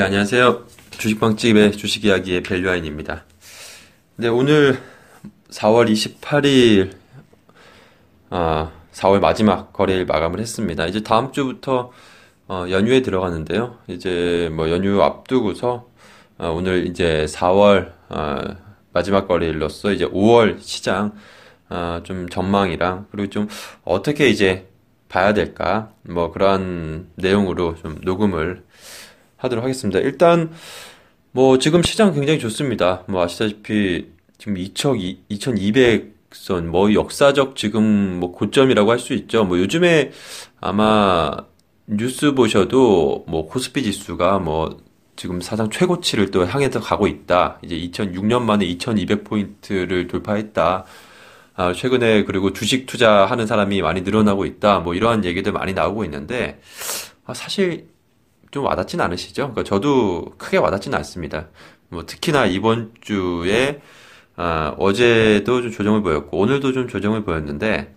네, 안녕하세요. 주식방집의 주식 이야기의 밸류아인입니다. 네, 오늘 4월 28일, 아, 4월 마지막 거래일 마감을 했습니다. 이제 다음 주부터 어, 연휴에 들어가는데요. 이제 뭐 연휴 앞두고서 어, 오늘 이제 4월 어, 마지막 거래일로서 이제 5월 시장 어, 좀 전망이랑 그리고 좀 어떻게 이제 봐야 될까 뭐 그러한 내용으로 좀 녹음을 하도록 하겠습니다. 일단 뭐 지금 시장 굉장히 좋습니다. 뭐 아시다시피 지금 2200선 뭐 역사적 지금 뭐 고점이라고 할 수 있죠. 뭐 요즘에 아마 뉴스 보셔도 뭐 코스피 지수가 뭐 지금 사상 최고치를 또 향해서 가고 있다. 이제 2006년 만에 2200포인트를 돌파했다. 아, 최근에 그리고 주식 투자하는 사람이 많이 늘어나고 있다. 뭐 이러한 얘기들 많이 나오고 있는데 아, 사실 좀 와닿진 않으시죠? 그러니까 저도 크게 와닿지는 않습니다. 뭐 특히나 이번 주에 아, 어제도 좀 조정을 보였고 오늘도 좀 조정을 보였는데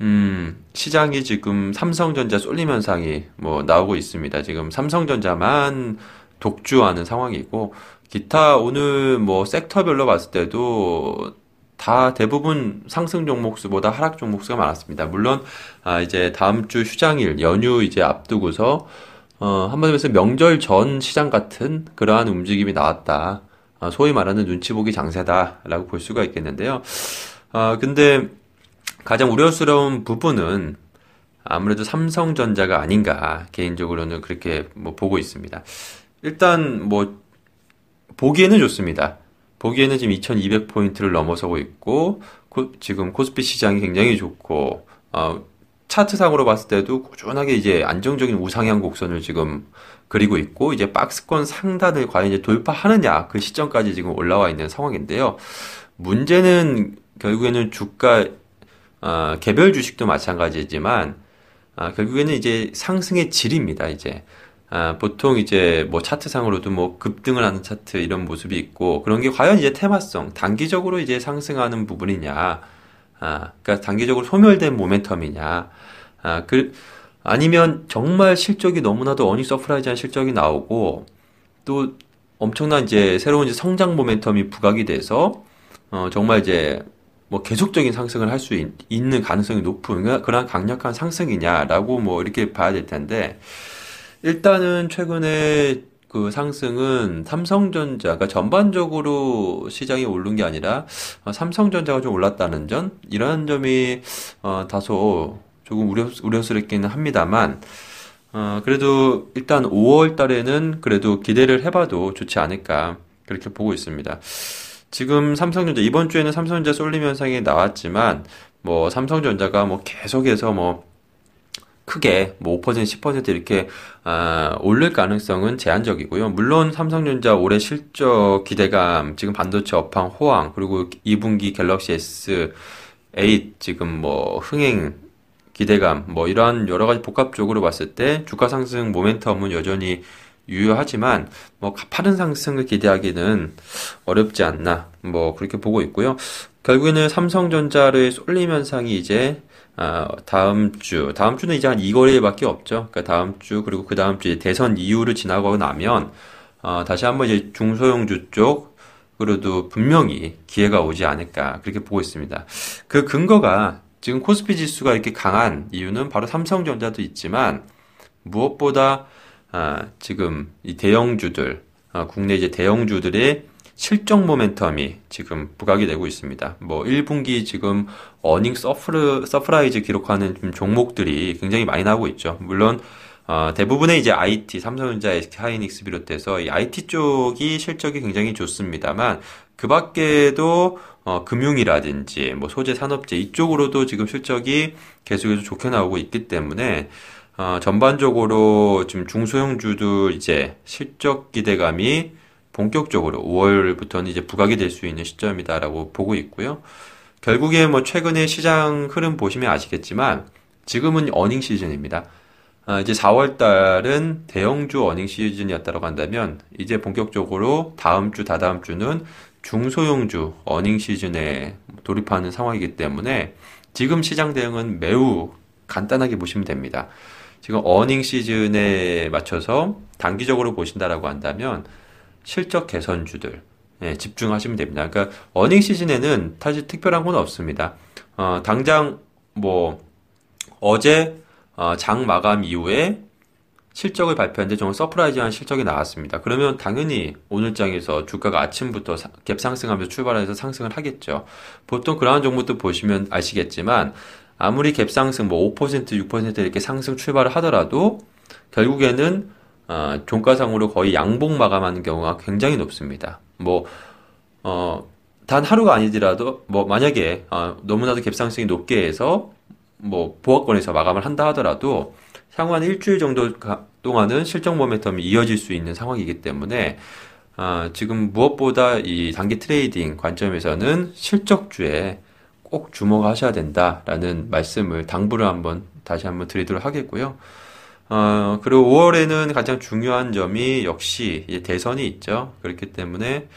음, 시장이 지금 삼성전자 쏠림 현상이 뭐 나오고 있습니다. 지금 삼성전자만 독주하는 상황이고 기타 오늘 뭐 섹터별로 봤을 때도 다 대부분 상승 종목수보다 하락 종목수가 많았습니다. 물론 아 이제 다음 주 휴장일 연휴 이제 앞두고서 어, 한마디로 해서 명절 전 시장 같은 그러한 움직임이 나왔다. 어, 소위 말하는 눈치 보기 장세다라고 볼 수가 있겠는데요. 어, 근데 가장 우려스러운 부분은 아무래도 삼성전자가 아닌가 개인적으로는 그렇게 뭐 보고 있습니다. 일단 뭐 보기에는 좋습니다. 보기에는 지금 2200 포인트를 넘어서고 있고 코, 지금 코스피 시장이 굉장히 좋고 어, 차트상으로 봤을 때도 꾸준하게 이제 안정적인 우상향 곡선을 지금 그리고 있고 이제 박스권 상단을 과연 이제 돌파하느냐 그 시점까지 지금 올라와 있는 상황인데요. 문제는 결국에는 주가 어, 개별 주식도 마찬가지지만 아, 결국에는 이제 상승의 질입니다. 이제 아, 보통 이제 뭐 차트상으로도 뭐 급등을 하는 차트 이런 모습이 있고 그런 게 과연 이제 테마성 단기적으로 이제 상승하는 부분이냐 아, 그러니까 단기적으로 소멸된 모멘텀이냐, 아, 그, 아니면 정말 실적이 너무나도 earning surprise한 실적이 나오고 또 엄청난 이제 새로운 이제 성장 모멘텀이 부각이 돼서 어, 정말 이제 뭐 계속적인 상승을 할 수 있는 가능성이 높은 그런 강력한 상승이냐라고 뭐 이렇게 봐야 될 텐데 일단은 최근에 그 상승은 삼성전자가 전반적으로 시장이 오른 게 아니라 어, 삼성전자가 좀 올랐다는 점 이런 점이 어, 다소 조금 우려, 우려스럽기는 합니다만 어, 그래도 일단 5월 달에는 그래도 기대를 해봐도 좋지 않을까 그렇게 보고 있습니다. 지금 삼성전자 이번 주에는 삼성전자 쏠림 현상이 나왔지만 뭐 삼성전자가 뭐 계속해서 뭐 크게 뭐 5% 10% 이렇게 아, 오를 가능성은 제한적이고요. 물론 삼성전자 올해 실적 기대감, 지금 반도체 업황 호황, 그리고 2분기 갤럭시 S8 지금 뭐 흥행 기대감, 뭐 이러한 여러 가지 복합적으로 봤을 때 주가 상승 모멘텀은 여전히 유효하지만 뭐 가파른 상승을 기대하기는 어렵지 않나 뭐 그렇게 보고 있고요. 결국에는 삼성전자를 쏠림 현상이 이제 아, 다음 주, 다음 주는 이제 한 2거래일밖에 없죠. 그러니까 다음 주, 그리고 그 다음 주 대선 이후를 지나고 나면, 어, 다시 한번 이제 중소형주 쪽, 그래도 분명히 기회가 오지 않을까, 그렇게 보고 있습니다. 그 근거가 지금 코스피 지수가 이렇게 강한 이유는 바로 삼성전자도 있지만, 무엇보다, 아, 지금 이 대형주들, 아, 국내 이제 대형주들의 실적 모멘텀이 지금 부각이 되고 있습니다. 뭐 1분기 지금 earning surpr, surprise 기록하는 좀 종목들이 굉장히 많이 나오고 있죠. 물론 어, 대부분의 이제 IT, 삼성전자, SK 하이닉스 비롯해서 이 IT 쪽이 실적이 굉장히 좋습니다만 그 밖에도 어, 금융이라든지 뭐 소재 산업재 이쪽으로도 지금 실적이 계속해서 좋게 나오고 있기 때문에 어, 전반적으로 지금 중소형주들 이제 실적 기대감이 본격적으로 5월부터는 이제 부각이 될 수 있는 시점이다라고 보고 있고요. 결국에 뭐 최근에 시장 흐름 보시면 아시겠지만 지금은 어닝 시즌입니다. 아, 이제 4월 달은 대형주 어닝 시즌이었다고 한다면 이제 본격적으로 다음 주, 다다음 주는 중소형주 어닝 시즌에 돌입하는 상황이기 때문에 지금 시장 대응은 매우 간단하게 보시면 됩니다. 지금 earning season에 맞춰서 단기적으로 보신다라고 한다면 실적 개선주들 예, 집중하시면 됩니다. 그러니까 earning season에는 사실 특별한 건 없습니다. 어, 당장 뭐 어제 어, 장 마감 이후에 실적을 발표했는데 좀 surprise한 실적이 나왔습니다. 그러면 당연히 오늘 장에서 주가가 아침부터 갭 상승하면서 출발해서 상승을 하겠죠. 보통 그러한 종목도 보시면 아시겠지만 아무리 갭 상승 뭐 5% 6% 이렇게 상승 출발을 하더라도 결국에는 어, 종가상으로 거의 양봉 마감하는 경우가 굉장히 높습니다. 뭐 어, 단 하루가 아니더라도 뭐 만약에 어, 너무나도 갭 상승이 높게 해서 뭐 보합권에서 마감을 한다 하더라도 향후 한 일주일 정도 동안은 실적 모멘텀이 이어질 수 있는 상황이기 때문에 아, 지금 무엇보다 이 단기 trading 관점에서는 실적주에 꼭 주목하셔야 된다라는 말씀을 당부를 한번 다시 한번 드리도록 하겠고요. 어, 그리고 5월에는 가장 중요한 점이 역시 대선이 있죠. 그렇기 때문에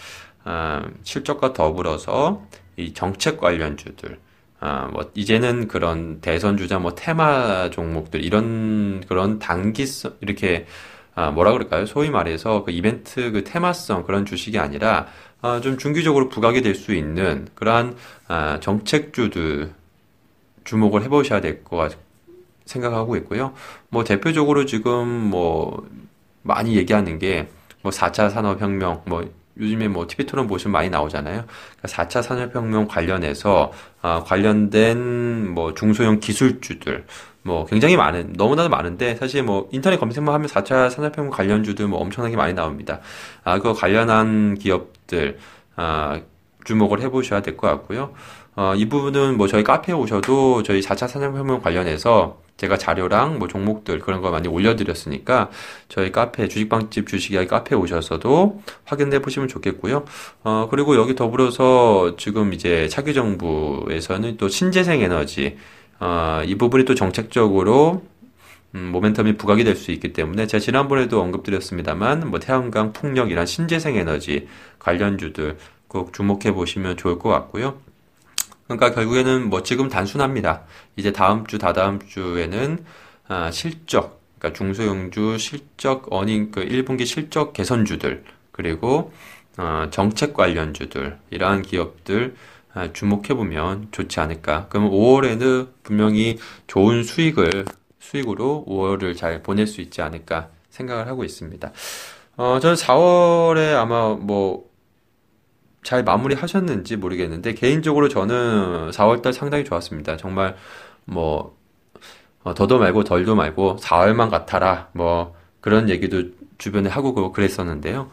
어, 실적과 더불어서 이 정책 관련주들, 아, 뭐, 이제는 그런 대선 주자, 뭐, 테마 종목들, 이런, 그런 단기성, 이렇게, 아, 뭐라 그럴까요? 소위 말해서 그 이벤트 그 테마성 그런 주식이 아니라, 아, 좀 중기적으로 부각이 될 수 있는 그러한, 아, 정책주들 주목을 해보셔야 될것 같, 생각하고 있고요. 뭐, 대표적으로 지금 뭐, 많이 얘기하는 게, 뭐, 4차 산업혁명, 뭐, 요즘에 뭐 TV 토론 보시면 많이 나오잖아요. 그러니까 4차 산업혁명 관련해서 아, 관련된 뭐 중소형 기술주들 뭐 굉장히 많은 너무나도 많은데 사실 뭐 인터넷 검색만 하면 4차 산업혁명 관련주들 뭐 엄청나게 많이 나옵니다. 아, 그 관련한 기업들 아, 주목을 해보셔야 될 것 같고요. 어, 이 부분은 뭐 저희 카페에 오셔도 저희 4차 산업혁명 관련해서 제가 자료랑 뭐 종목들 그런 거 많이 올려드렸으니까 저희 카페 주식방집 주식이야기 카페에 오셔서도 확인해 보시면 좋겠고요. 어 그리고 여기 더불어서 지금 이제 차기 정부에서는 또 신재생 에너지 어이 부분이 또 정책적으로 음, 모멘텀이 부각이 될 수 있기 때문에 제가 지난번에도 언급드렸습니다만 뭐 태양광, 풍력 이란 신재생 에너지 관련주들 꼭 주목해 보시면 좋을 것 같고요. 그러니까 결국에는 뭐 지금 단순합니다. 이제 다음 주, 다다음 주에는 아, 실적, 그러니까 중소형주 실적 어닝 그 1분기 실적 개선주들 그리고 어, 정책 관련주들 이러한 기업들 아, 주목해 보면 좋지 않을까. 그러면 5월에는 분명히 좋은 수익을 수익으로 5월을 잘 보낼 수 있지 않을까 생각을 하고 있습니다. 어, 저는 4월에 아마 뭐 잘 마무리 하셨는지 모르겠는데 개인적으로 저는 4월달 상당히 좋았습니다. 정말 뭐 어, 더도 말고 덜도 말고 4월만 같아라 뭐 그런 얘기도 주변에 하고 그랬었는데요.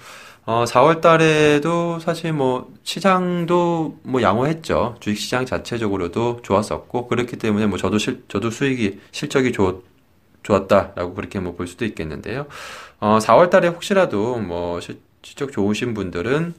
어, 4월 달에도 사실 뭐 시장도 뭐 양호했죠. 주식 시장 자체적으로도 좋았었고 그렇기 때문에 뭐 저도 실 저도 수익이 실적이 좋 좋았다라고 그렇게 뭐 볼 수도 있겠는데요. 어, 4월 달에 혹시라도 뭐 실, 실적 좋으신 분들은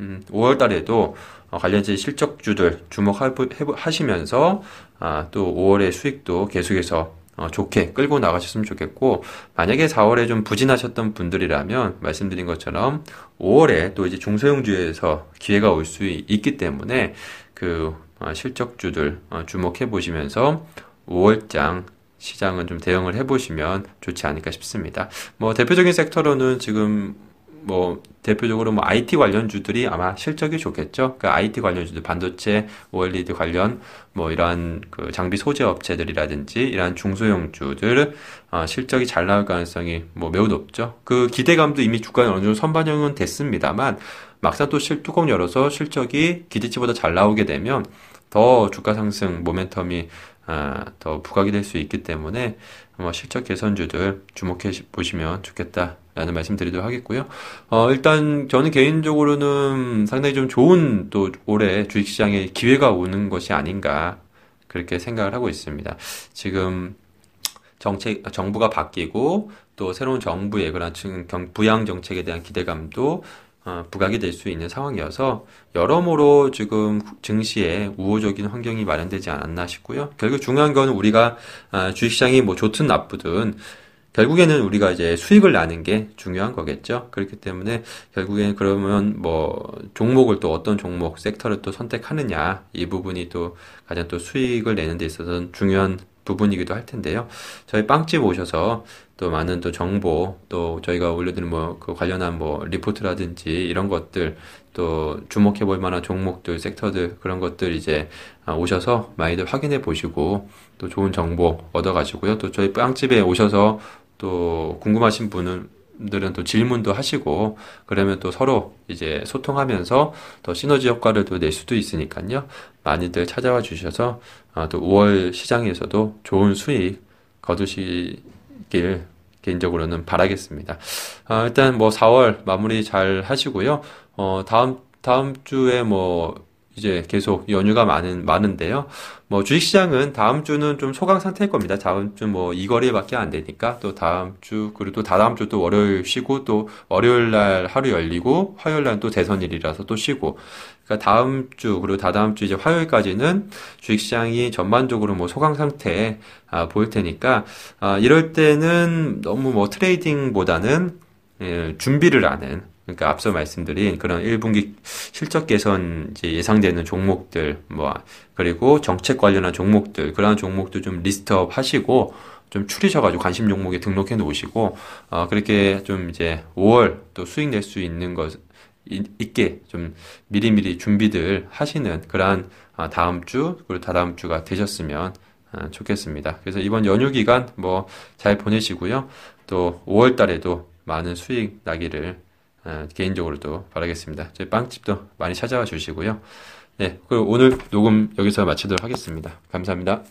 음, 5월 달에도 어, 관련된 실적주들 주목하시면서 아, 또 5월의 수익도 계속해서 어, 좋게 끌고 나가셨으면 좋겠고 만약에 4월에 좀 부진하셨던 분들이라면 말씀드린 것처럼 5월에 또 이제 중소형주에서 기회가 올 수 있기 때문에 그 어, 실적주들 어, 주목해 보시면서 5월장 시장은 좀 대응을 해보시면 좋지 않을까 싶습니다. 뭐 대표적인 섹터로는 지금 뭐 대표적으로 뭐 IT 관련주들이 아마 실적이 좋겠죠. 그 IT 관련주들 반도체, OLED 관련 뭐 이러한 그 장비 소재 업체들이라든지 이러한 중소형주들 어, 실적이 잘 나올 가능성이 뭐 매우 높죠. 그 기대감도 이미 주가에 어느 정도 선반영은 됐습니다만 막상 또 실, 뚜껑 열어서 실적이 기대치보다 잘 나오게 되면 더 주가 상승 모멘텀이 아, 더 부각이 될 수 있기 때문에 뭐 실적 개선주들 주목해 보시면 좋겠다 라는 말씀 드리도록 하겠고요. 어, 일단 저는 개인적으로는 상당히 좀 좋은 또 올해 주식시장에 기회가 오는 것이 아닌가 그렇게 생각을 하고 있습니다. 지금 정책 정부가 바뀌고 또 새로운 정부의 그런 부양 정책에 대한 기대감도 어, 부각이 될 수 있는 상황이어서 여러모로 지금 증시에 우호적인 환경이 마련되지 않았나 싶고요. 결국 중요한 건 우리가 아, 주식시장이 뭐 좋든 나쁘든 결국에는 우리가 이제 수익을 나는 게 중요한 거겠죠. 그렇기 때문에 결국에는 그러면 뭐 종목을 또 어떤 종목, 섹터를 또 선택하느냐 이 부분이 또 가장 또 수익을 내는 데 있어서는 중요한 부분이기도 할 텐데요. 저희 빵집 오셔서 또 많은 또 정보 또 저희가 올려드린 뭐 그 관련한 뭐 리포트라든지 이런 것들 또 주목해 볼 만한 종목들 섹터들 그런 것들 이제 아, 오셔서 많이들 확인해 보시고 또 좋은 정보 얻어 가지고요. 또 저희 빵집에 오셔서 또 궁금하신 분은 들은 또 질문도 하시고 그러면 또 서로 이제 소통하면서 더 시너지 효과를 또 낼 수도 있으니까요. 많이들 찾아와 주셔서 아, 또 5월 시장에서도 좋은 수익 거두시길 개인적으로는 바라겠습니다. 아, 일단 뭐 4월 마무리 잘 하시고요. 어, 다음 다음 주에 뭐 이제 계속 연휴가 많은, 많은데요. 뭐 주식시장은 다음 주는 좀 소강 상태일 겁니다. 다음 주뭐 2거래밖에 안 되니까 또 다음 주, 그리고 또 다다음 주 또 월요일 쉬고 또 월요일 날 하루 열리고 화요일 날 또 대선일이라서 또 쉬고. 그러니까 다음 주, 그리고 다다음 주 이제 화요일까지는 주식시장이 전반적으로 뭐 소강 상태, 아, 보일 테니까, 아, 이럴 때는 너무 뭐 trading보다는 예, 준비를 하는 그러니까 앞서 말씀드린 그런 1분기 실적 개선 이제 예상되는 종목들 뭐 그리고 정책 관련한 종목들 그런 종목들 좀 list up 하시고 좀 추리셔가지고 관심 종목에 등록해 놓으시고 어 그렇게 좀 이제 5월 또 수익 낼 수 있는 것 있게 좀 미리미리 준비들 하시는 그러한 아, 다음 주 그리고 다다음 주가 되셨으면 아, 좋겠습니다. 그래서 이번 연휴 기간 뭐 잘 보내시고요. 또 5월 달에도 많은 수익 나기를 아, 개인적으로도 바라겠습니다. 저희 빵집도 많이 찾아와 주시고요. 네, 그리고 오늘 녹음 여기서 마치도록 하겠습니다. 감사합니다.